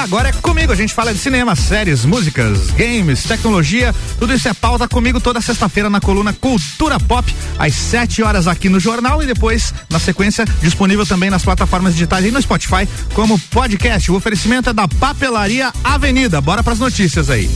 agora é comigo. A gente fala de cinema, séries, músicas, games, tecnologia. Tudo isso é pauta comigo toda sexta-feira na coluna Cultura Pop, às 7 horas aqui no jornal e depois, na sequência, disponível também nas plataformas digitais e no Spotify como podcast. O oferecimento é da Papelaria Avenida. Bora para as notícias aí.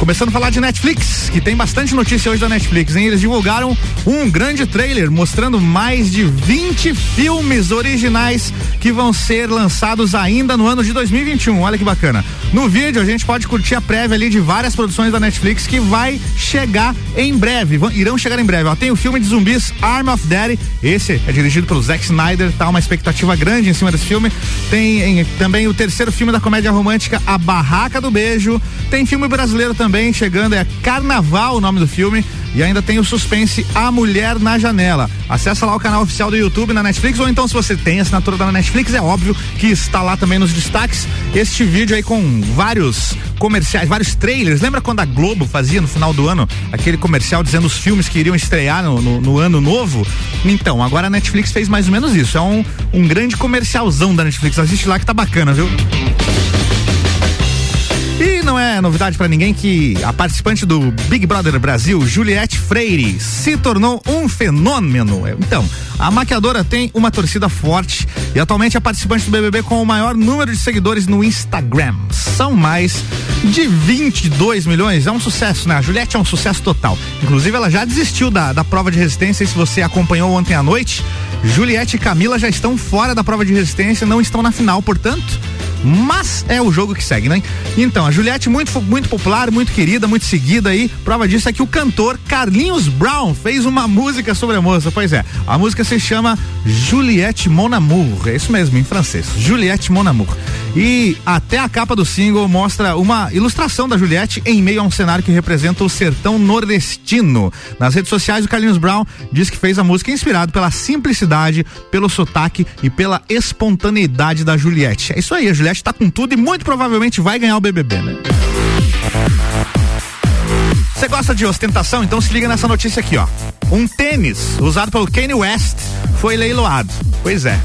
Começando a falar de Netflix, que tem bastante notícia hoje da Netflix, hein? Eles divulgaram um grande trailer mostrando mais de 20 filmes originais que vão ser lançados ainda no ano de 2021. Olha que bacana. No vídeo a gente pode curtir a prévia ali de várias produções da Netflix que vai chegar em breve, vão, irão chegar em breve. Ó, tem o filme de zumbis Arm of Daddy, esse é dirigido pelo Zack Snyder, tá uma expectativa grande em cima desse filme. Tem em, também o terceiro filme da comédia romântica A Barraca do Beijo. Tem filme brasileiro também também chegando é Carnaval o nome do filme e ainda tem o suspense A Mulher na Janela. Acesse lá o canal oficial do YouTube na Netflix ou então se você tem assinatura da Netflix, é óbvio que está lá também nos destaques este vídeo aí com vários comerciais, vários trailers. Lembra quando a Globo fazia no final do ano aquele comercial dizendo os filmes que iriam estrear no, no, no ano novo? Então, agora a Netflix fez mais ou menos isso. É um, um grande comercialzão da Netflix. Assiste lá que tá bacana, viu? E não é novidade para ninguém que a participante do Big Brother Brasil, Juliette Freire, se tornou um fenômeno. Então, a maquiadora tem uma torcida forte e atualmente é participante do BBB com o maior número de seguidores no Instagram. São mais de 22 milhões. É um sucesso, né? A Juliette é um sucesso total. Inclusive, ela já desistiu da, da prova de resistência. E se você acompanhou ontem à noite, Juliette e Camila já estão fora da prova de resistência, não estão na final, portanto mas é o jogo que segue, né? Então, a Juliette muito muito popular, muito querida, muito seguida aí. Prova disso é que o cantor Carlinhos Brown fez uma música sobre a moça. Pois é, a música se chama Juliette Mon Amour. É isso mesmo, em francês. Juliette Mon Amour. E até a capa do single mostra uma ilustração da Juliette em meio a um cenário que representa o sertão nordestino. Nas redes sociais, o Carlinhos Brown diz que fez a música inspirado pela simplicidade, pelo sotaque e pela espontaneidade da Juliette. É isso aí, a Juliette tá com tudo e muito provavelmente vai ganhar o BBB, né? Você gosta de ostentação? Então se liga nessa notícia aqui, ó. Um tênis usado pelo Kanye West foi leiloado. Pois é.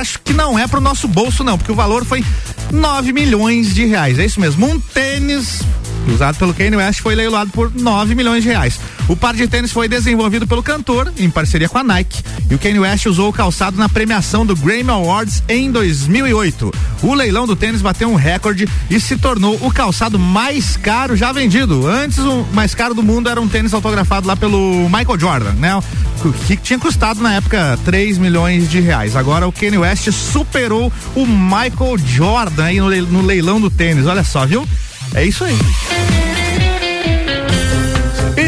Acho que não é pro nosso bolso, não, porque o valor foi 9 milhões de reais. É isso mesmo. Um tênis usado pelo Kanye West foi leiloado por 9 milhões de reais. O par de tênis foi desenvolvido pelo cantor em parceria com a Nike e o Kanye West usou o calçado na premiação do Grammy Awards em 2008. O leilão do tênis bateu um recorde e se tornou o calçado mais caro já vendido. Antes o mais caro do mundo era um tênis autografado lá pelo Michael Jordan, né? Que tinha custado na época 3 milhões de reais. Agora o Kanye West superou o Michael Jordan aí no leilão do tênis. Olha só, viu? É isso aí.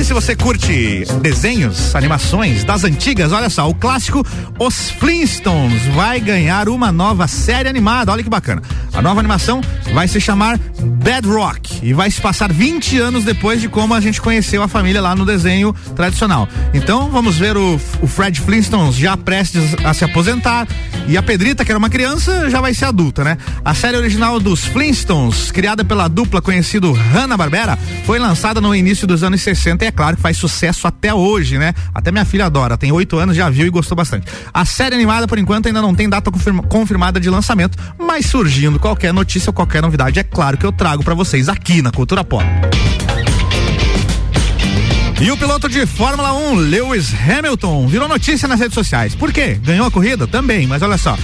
Se você curte desenhos, animações das antigas, olha só, o clássico Os Flintstones vai ganhar uma nova série animada. Olha que bacana. A nova animação vai se chamar Bedrock e vai se passar 20 anos depois de como a gente conheceu a família lá no desenho tradicional. Então vamos ver o, o Fred Flintstones já prestes a se aposentar e a Pedrita, que era uma criança, já vai ser adulta, né? A série original dos Flintstones, criada pela dupla conhecido Hanna-Barbera, foi lançada no início dos anos 60 e é claro que faz sucesso até hoje, né? Até minha filha adora, tem oito anos, já viu e gostou bastante. A série animada, por enquanto, ainda não tem data confirma, confirmada de lançamento, mas surgindo qualquer notícia ou qualquer novidade, é claro que eu trago para vocês aqui na Cultura Pop. E o piloto de Fórmula 1, Lewis Hamilton, virou notícia nas redes sociais. Por quê? Ganhou a corrida? Também, mas olha só.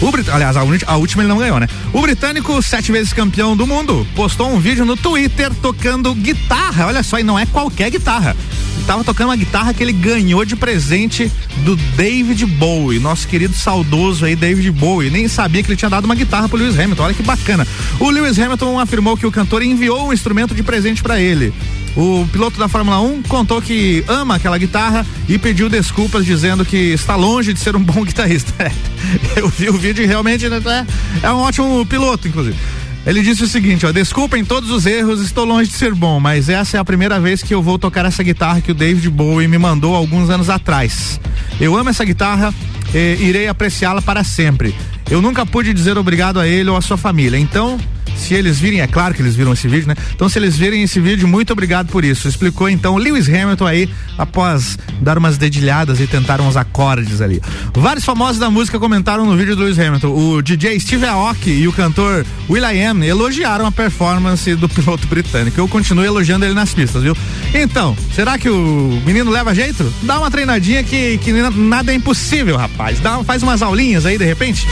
O Brit... Aliás, a, última ele não ganhou, né? O britânico, sete vezes campeão do mundo, postou um vídeo no Twitter tocando guitarra. Olha só, e não é qualquer guitarra. Ele tava tocando uma guitarra que ele ganhou de presente do David Bowie, nosso querido saudoso aí, David Bowie. Nem sabia que ele tinha dado uma guitarra pro Lewis Hamilton. Olha que bacana. O Lewis Hamilton afirmou que o cantor enviou um instrumento de presente para ele. O piloto da Fórmula 1 contou que ama aquela guitarra e pediu desculpas dizendo que está longe de ser um bom guitarrista. Eu vi o vídeo e realmente né, é, é um ótimo piloto, inclusive. Ele disse o seguinte, ó, desculpem todos os erros, estou longe de ser bom, mas essa é a primeira vez que eu vou tocar essa guitarra que o David Bowie me mandou alguns anos atrás. Eu amo essa guitarra e irei apreciá-la para sempre. Eu nunca pude dizer obrigado a ele ou à sua família, então Se eles virem, é claro que eles viram esse vídeo, né? Então, se eles virem esse vídeo, muito obrigado por isso. Explicou então Lewis Hamilton aí, após dar umas dedilhadas e tentar uns acordes ali. Vários famosos da música comentaram no vídeo do Lewis Hamilton. O DJ Steve Aoki e o cantor Will.i.am elogiaram a performance do piloto britânico. Eu continuo elogiando ele nas pistas, viu? Então, será que o menino leva jeito? Dá uma treinadinha que, que nada é impossível, rapaz. Dá, faz umas aulinhas aí de repente.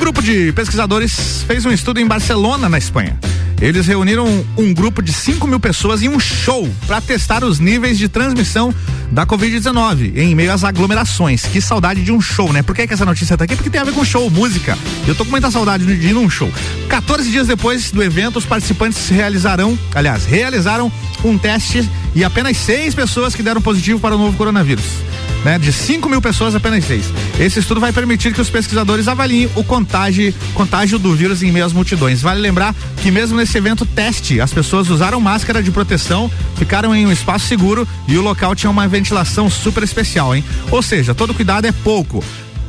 Grupo de pesquisadores fez um estudo em Barcelona, na Espanha. Eles reuniram um grupo de 5 mil pessoas em um show para testar os níveis de transmissão da Covid-19 em meio às aglomerações. Que saudade de um show, né? Por que, que essa notícia tá aqui? Porque tem a ver com show, música. Eu tô com muita saudade de ir num show. 14 dias depois do evento, os participantes realizarão, aliás, realizaram um teste e apenas seis pessoas que deram positivo para o novo coronavírus né? De 5 mil pessoas, apenas seis. Esse estudo vai permitir que os pesquisadores avaliem o contágio, contágio do vírus em meio às multidões. Vale lembrar que mesmo nesse evento teste, as pessoas usaram máscara de proteção, ficaram em um espaço seguro e o local tinha uma ventilação super especial, hein? Ou seja, todo cuidado é pouco.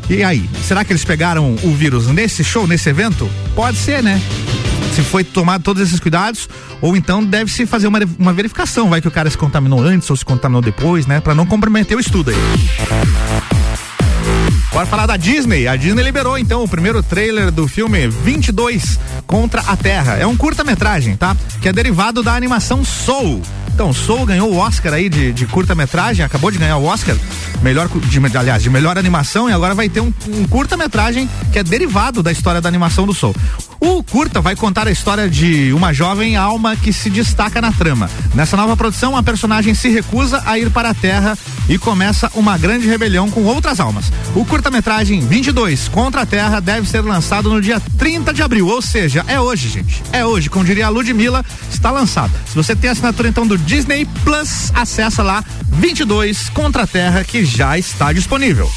E aí, será que eles pegaram o vírus nesse show, nesse evento? Pode ser, né? Se foi tomado todos esses cuidados, ou então deve-se fazer uma, uma verificação, vai que o cara se contaminou antes ou se contaminou depois, né? Para não comprometer o estudo aí. Bora falar da Disney. A Disney liberou então o primeiro trailer do filme 22 contra a Terra. É um curta-metragem, tá? Que é derivado da animação Soul. Então, Soul ganhou o Oscar aí de, de curta-metragem, acabou de ganhar o Oscar, melhor, de, aliás, de melhor animação, e agora vai ter um, um curta-metragem que é derivado da história da animação do Soul. O curta vai contar a história de uma jovem alma que se destaca na trama. Nessa nova produção, a personagem se recusa a ir para a Terra e começa uma grande rebelião com outras almas. O curta-metragem 22 contra a Terra deve ser lançado no dia 30 de abril, ou seja, é hoje, gente. É hoje, como diria a Ludmilla, está lançado. Se você tem assinatura então do Disney Plus, acessa lá 22 contra a Terra que já está disponível.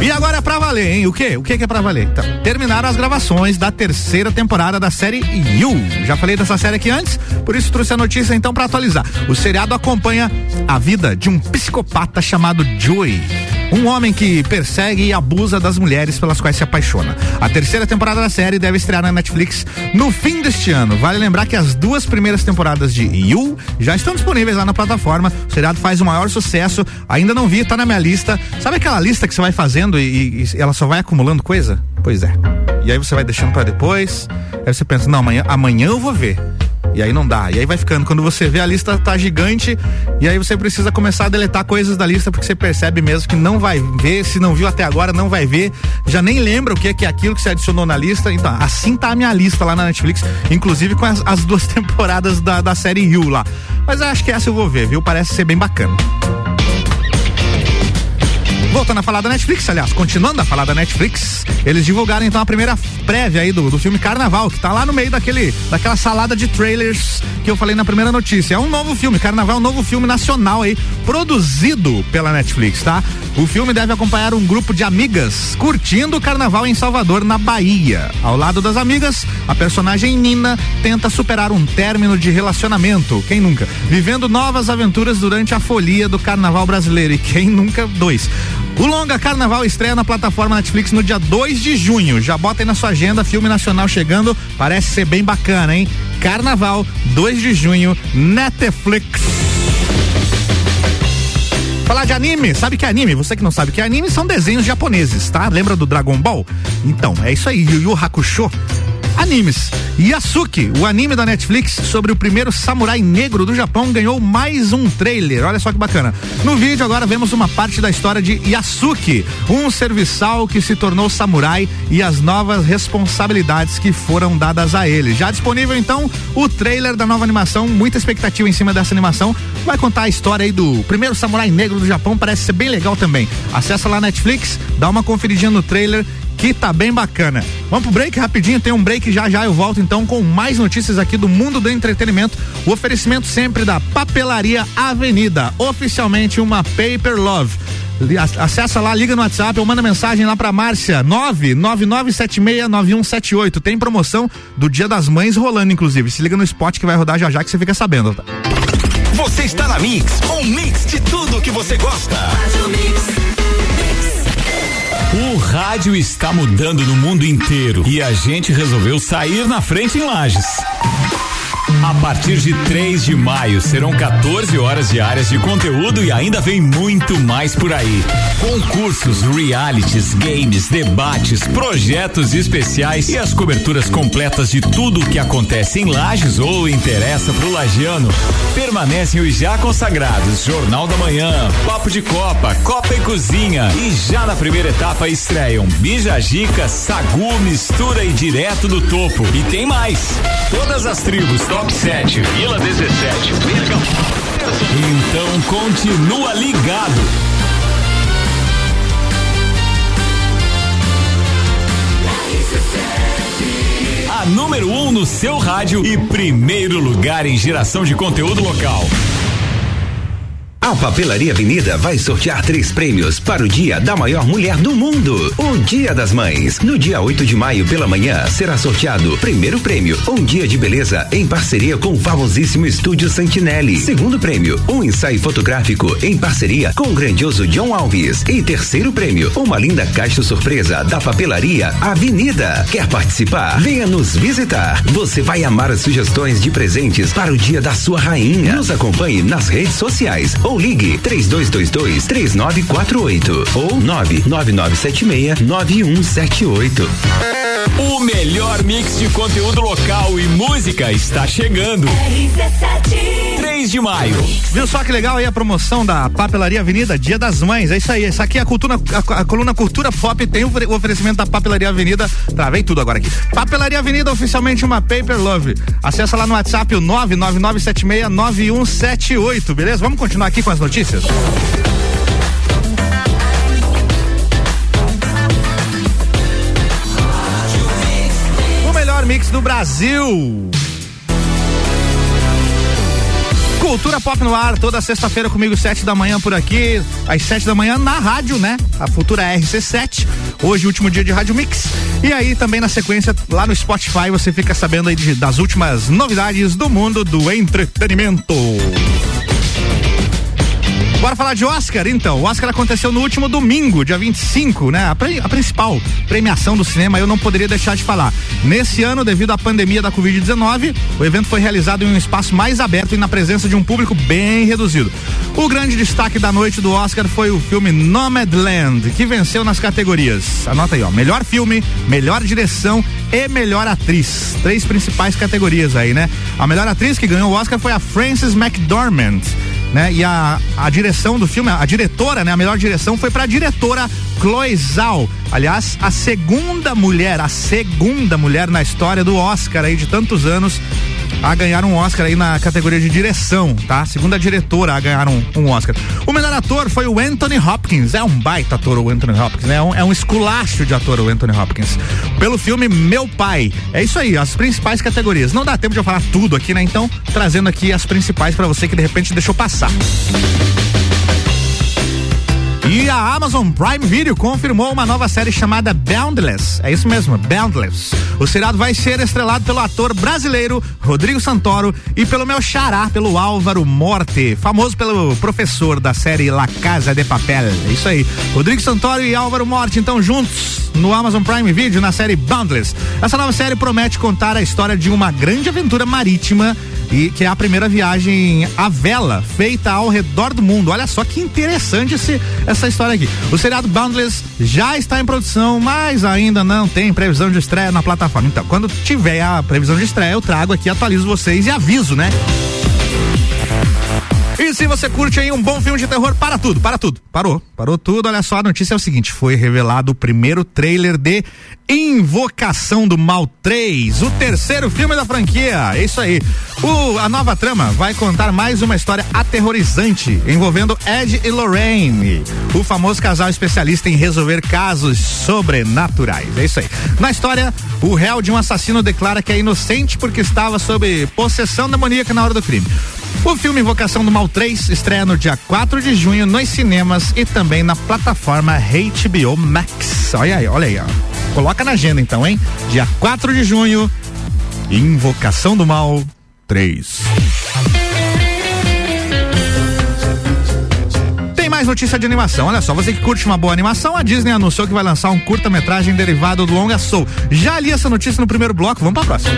E agora é pra valer, hein? O quê? O que, que é pra valer? Então, terminaram as gravações da terceira temporada da série You. Já falei dessa série aqui antes, por isso trouxe a notícia então para atualizar. O seriado acompanha a vida de um psicopata chamado Joey um homem que persegue e abusa das mulheres pelas quais se apaixona. A terceira temporada da série deve estrear na Netflix no fim deste ano. Vale lembrar que as duas primeiras temporadas de You já estão disponíveis lá na plataforma. O seriado faz o maior sucesso. Ainda não vi, tá na minha lista. Sabe aquela lista que você vai fazendo e, e ela só vai acumulando coisa? Pois é. E aí você vai deixando para depois. Aí você pensa, não, amanhã, amanhã eu vou ver. E aí não dá. E aí vai ficando. Quando você vê a lista tá gigante, e aí você precisa começar a deletar coisas da lista, porque você percebe mesmo que não vai ver. Se não viu até agora, não vai ver. Já nem lembra o que é, que é aquilo que você adicionou na lista. Então, assim tá a minha lista lá na Netflix, inclusive com as, as duas temporadas da, da série Yu lá. Mas acho que essa eu vou ver, viu? Parece ser bem bacana. Voltando a falar da Netflix, aliás, continuando a falar da Netflix, eles divulgaram então a primeira prévia aí do, do filme Carnaval, que tá lá no meio daquele, daquela salada de trailers que eu falei na primeira notícia. É um novo filme, Carnaval é um novo filme nacional aí, produzido pela Netflix, tá? O filme deve acompanhar um grupo de amigas curtindo o carnaval em Salvador, na Bahia. Ao lado das amigas, a personagem Nina tenta superar um término de relacionamento, quem nunca? Vivendo novas aventuras durante a folia do carnaval brasileiro. E quem nunca? Dois. O longa Carnaval estreia na plataforma Netflix no dia 2 de junho. Já bota aí na sua agenda, filme nacional chegando. Parece ser bem bacana, hein? Carnaval, 2 de junho, Netflix. Falar de anime, sabe que é anime? Você que não sabe que é anime são desenhos japoneses, tá? Lembra do Dragon Ball? Então, é isso aí, Yu Yu Hakusho animes. Yasuki, o anime da Netflix sobre o primeiro samurai negro do Japão, ganhou mais um trailer. Olha só que bacana. No vídeo agora vemos uma parte da história de Yasuki, um serviçal que se tornou samurai e as novas responsabilidades que foram dadas a ele. Já disponível então o trailer da nova animação, muita expectativa em cima dessa animação. Vai contar a história aí do primeiro samurai negro do Japão, parece ser bem legal também. Acessa lá Netflix, dá uma conferidinha no trailer que tá bem bacana. Vamos pro break rapidinho, tem um break já já eu volto então com mais notícias aqui do mundo do entretenimento. O oferecimento sempre da Papelaria Avenida, oficialmente uma Paper Love. Acessa lá, liga no WhatsApp ou manda mensagem lá pra Márcia, 999769178. Tem promoção do Dia das Mães rolando, inclusive. Se liga no spot que vai rodar já já que você fica sabendo. Tá? Você está na Mix, um mix de tudo que você gosta. Faz o mix. O rádio está mudando no mundo inteiro e a gente resolveu sair na frente em Lages. A partir de 3 de maio serão 14 horas diárias de conteúdo e ainda vem muito mais por aí. Concursos, realities, games, debates, projetos especiais e as coberturas completas de tudo o que acontece em Lages ou interessa pro lagiano. Permanecem os já consagrados Jornal da Manhã, Papo de Copa, Copa e Cozinha e já na primeira etapa estreiam Bijagica, Sagu, Mistura e Direto do Topo. E tem mais. Todas as tribos Top 7, Vila 17, Virga. Então continua ligado. A número 1 um no seu rádio e primeiro lugar em geração de conteúdo local. A Papelaria Avenida vai sortear três prêmios para o Dia da Maior Mulher do Mundo, o Dia das Mães. No dia 8 de maio pela manhã será sorteado primeiro prêmio, um dia de beleza em parceria com o famosíssimo Estúdio Santinelli. Segundo prêmio, um ensaio fotográfico em parceria com o grandioso John Alves. E terceiro prêmio, uma linda caixa surpresa da Papelaria Avenida. Quer participar? Venha nos visitar. Você vai amar as sugestões de presentes para o Dia da sua rainha. Nos acompanhe nas redes sociais ou ligue 3222 3948 ou 99976 9178. O melhor mix de conteúdo local e música está chegando. 3 de maio. Viu só que legal aí a promoção da Papelaria Avenida, Dia das Mães. É isso aí. Isso aqui é a, cultura, a, a coluna Cultura Pop tem o oferecimento da Papelaria Avenida. Travei tudo agora aqui. Papelaria Avenida, oficialmente uma Paper Love. Acessa lá no WhatsApp o 999769178, beleza? Vamos continuar aqui com as notícias? Mix do Brasil. Cultura Pop no ar, toda sexta-feira comigo, sete da manhã por aqui, às sete da manhã na rádio, né? A Futura RC7. Hoje, último dia de Rádio Mix. E aí, também na sequência, lá no Spotify, você fica sabendo aí de, das últimas novidades do mundo do entretenimento. Bora falar de Oscar, então. O Oscar aconteceu no último domingo, dia 25, né? A, pre, a principal premiação do cinema, eu não poderia deixar de falar. Nesse ano, devido à pandemia da Covid-19, o evento foi realizado em um espaço mais aberto e na presença de um público bem reduzido. O grande destaque da noite do Oscar foi o filme Nomadland, que venceu nas categorias. Anota aí, ó. Melhor filme, melhor direção e melhor atriz. Três principais categorias aí, né? A melhor atriz que ganhou o Oscar foi a Frances McDormand né? E a, a direção do filme, a diretora, né? A melhor direção foi para a diretora Chloe Zhao. Aliás, a segunda mulher, a segunda mulher na história do Oscar aí de tantos anos a ganhar um Oscar aí na categoria de direção, tá? Segunda diretora a ganhar um, um, Oscar. O melhor ator foi o Anthony Hopkins. É um baita ator o Anthony Hopkins, né? É um, é um esculacho de ator o Anthony Hopkins. Pelo filme Meu Pai. É isso aí, as principais categorias. Não dá tempo de eu falar tudo aqui, né? Então, trazendo aqui as principais para você que de repente deixou passar. E a Amazon Prime Video confirmou uma nova série chamada Boundless. É isso mesmo, Boundless. O seriado vai ser estrelado pelo ator brasileiro Rodrigo Santoro e pelo meu xará, pelo Álvaro Morte, famoso pelo professor da série La Casa de Papel. É isso aí. Rodrigo Santoro e Álvaro Morte, então juntos no Amazon Prime Video na série Boundless. Essa nova série promete contar a história de uma grande aventura marítima e que é a primeira viagem à vela feita ao redor do mundo. Olha só que interessante esse, essa história aqui. O seriado Boundless já está em produção, mas ainda não tem previsão de estreia na plataforma. Então, quando tiver a previsão de estreia, eu trago aqui, atualizo vocês e aviso, né? E se você curte aí um bom filme de terror, para tudo, para tudo. Parou, parou tudo. Olha só, a notícia é o seguinte: foi revelado o primeiro trailer de Invocação do Mal 3, o terceiro filme da franquia. É isso aí. O, a nova trama vai contar mais uma história aterrorizante envolvendo Ed e Lorraine, o famoso casal especialista em resolver casos sobrenaturais. É isso aí. Na história, o réu de um assassino declara que é inocente porque estava sob possessão demoníaca na hora do crime. O filme Invocação do Mal 3 estreia no dia 4 de junho nos cinemas e também na plataforma HBO Max. Olha aí, olha aí, ó. Coloca na agenda então, hein? Dia 4 de junho, Invocação do Mal 3. notícia de animação. Olha só, você que curte uma boa animação, a Disney anunciou que vai lançar um curta-metragem derivado do longa Soul. Já li essa notícia no primeiro bloco, vamos pra próxima.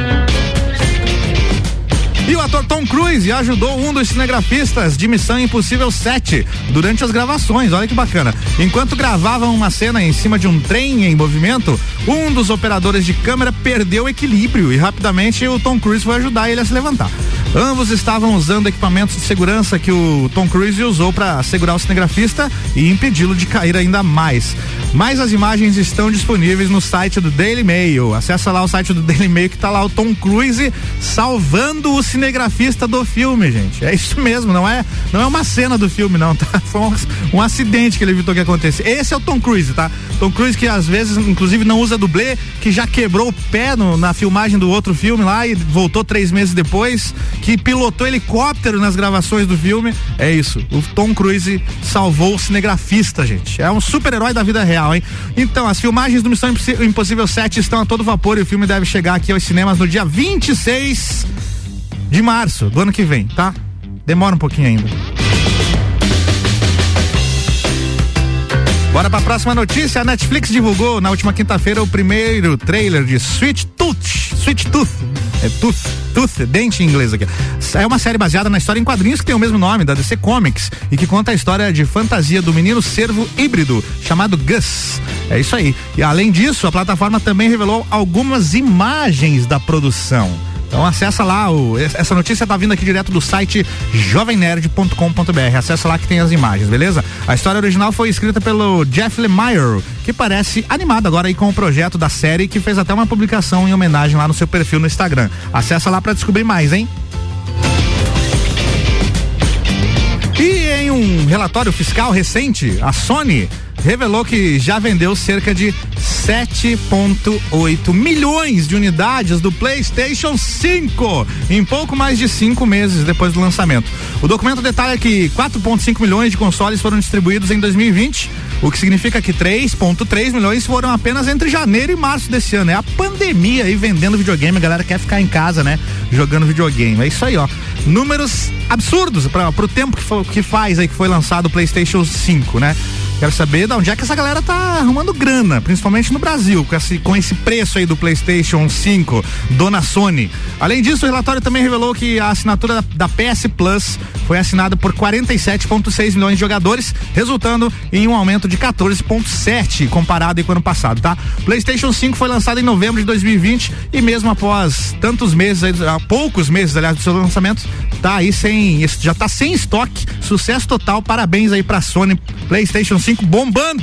E o ator Tom Cruise ajudou um dos cinegrafistas de Missão Impossível 7 durante as gravações. Olha que bacana. Enquanto gravavam uma cena em cima de um trem em movimento, um dos operadores de câmera perdeu o equilíbrio e rapidamente o Tom Cruise foi ajudar ele a se levantar. Ambos estavam usando equipamentos de segurança que o Tom Cruise usou para segurar o cinegrafista e impedi-lo de cair ainda mais. Mas as imagens estão disponíveis no site do Daily Mail. Acessa lá o site do Daily Mail que tá lá o Tom Cruise salvando o cinegrafista do filme, gente. É isso mesmo, não é, não é uma cena do filme não, tá? Foi um, um acidente que ele evitou que acontecesse. Esse é o Tom Cruise, tá? Tom Cruise que às vezes inclusive não usa dublê, que já quebrou o pé no, na filmagem do outro filme lá e voltou três meses depois que pilotou helicóptero nas gravações do filme. É isso. O Tom Cruise salvou o cinegrafista, gente. É um super-herói da vida real, hein? Então, as filmagens do Missão Impossível 7 estão a todo vapor e o filme deve chegar aqui aos cinemas no dia 26 de março do ano que vem, tá? Demora um pouquinho ainda. Bora pra próxima notícia. A Netflix divulgou na última quinta-feira o primeiro trailer de Sweet Tooth. Sweet Tooth. É Tooth. Tooth, dente em inglês aqui. É uma série baseada na história em quadrinhos que tem o mesmo nome, da DC Comics, e que conta a história de fantasia do menino servo híbrido, chamado Gus. É isso aí. E além disso, a plataforma também revelou algumas imagens da produção. Então acessa lá, o, essa notícia tá vindo aqui direto do site jovemnerd.com.br. Acessa lá que tem as imagens, beleza? A história original foi escrita pelo Jeff Lemire, que parece animado agora aí com o projeto da série, que fez até uma publicação em homenagem lá no seu perfil no Instagram. Acessa lá para descobrir mais, hein? E em um relatório fiscal recente, a Sony revelou que já vendeu cerca de 7,8 milhões de unidades do PlayStation 5 em pouco mais de cinco meses depois do lançamento. O documento detalha que 4,5 milhões de consoles foram distribuídos em 2020, o que significa que 3,3 milhões foram apenas entre janeiro e março desse ano. É a pandemia aí vendendo videogame, a galera quer ficar em casa, né? Jogando videogame. É isso aí, ó. Números absurdos para o tempo que, foi, que faz aí que foi lançado o PlayStation 5, né? Quero saber de onde é que essa galera tá arrumando grana, principalmente no Brasil, com esse, com esse preço aí do PlayStation 5, dona Sony. Além disso, o relatório também revelou que a assinatura da, da PS Plus foi assinada por 47,6 milhões de jogadores, resultando em um aumento de 14,7 comparado com o ano passado, tá? PlayStation 5 foi lançado em novembro de 2020 e mesmo após tantos meses, há poucos meses, aliás, do seu lançamento, tá aí sem, já tá sem estoque, sucesso total, parabéns aí pra Sony, PlayStation 5 bombando.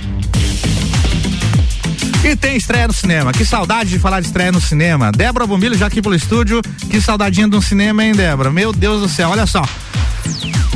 E tem estreia no cinema. Que saudade de falar de estreia no cinema. Débora Bombilho já aqui pelo estúdio. Que saudadinha de um cinema, hein, Débora? Meu Deus do céu, olha só.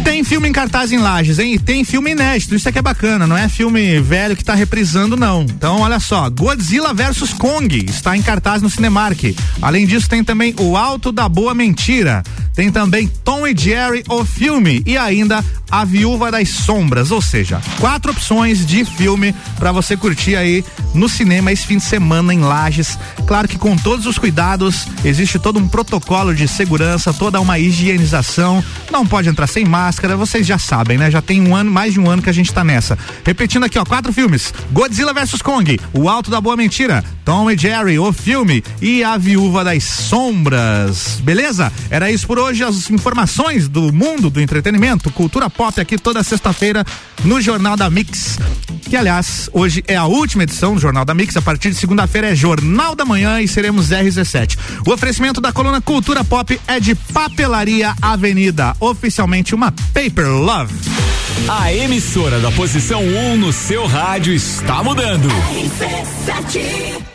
Tem filme em cartaz em Lages, hein? E tem filme inédito, isso aqui é bacana, não é filme velho que tá reprisando, não. Então, olha só, Godzilla vs Kong está em cartaz no Cinemark. Além disso, tem também O Alto da Boa Mentira. Tem também Tom e Jerry, o filme. E ainda A Viúva das Sombras. Ou seja, quatro opções de filme para você curtir aí no cinema esse fim de semana em Lages. Claro que com todos os cuidados, existe todo um protocolo de segurança, toda uma higienização. Não pode entrar sem máscara, vocês já sabem, né? Já tem um ano, mais de um ano que a gente tá nessa. Repetindo aqui, ó, quatro filmes: Godzilla vs Kong, O Alto da Boa Mentira, Tom e Jerry, o filme e A Viúva das Sombras. Beleza? Era isso por hoje, as informações do mundo do entretenimento, cultura pop aqui toda sexta-feira no Jornal da Mix. Que aliás, hoje é a última edição do Jornal da Mix, a partir de segunda-feira é Jornal da Manhã e seremos R17. O oferecimento da coluna Cultura Pop é de Papelaria Avenida, oficialmente uma Paper Love. A emissora da posição 1 um no seu rádio está mudando. RC7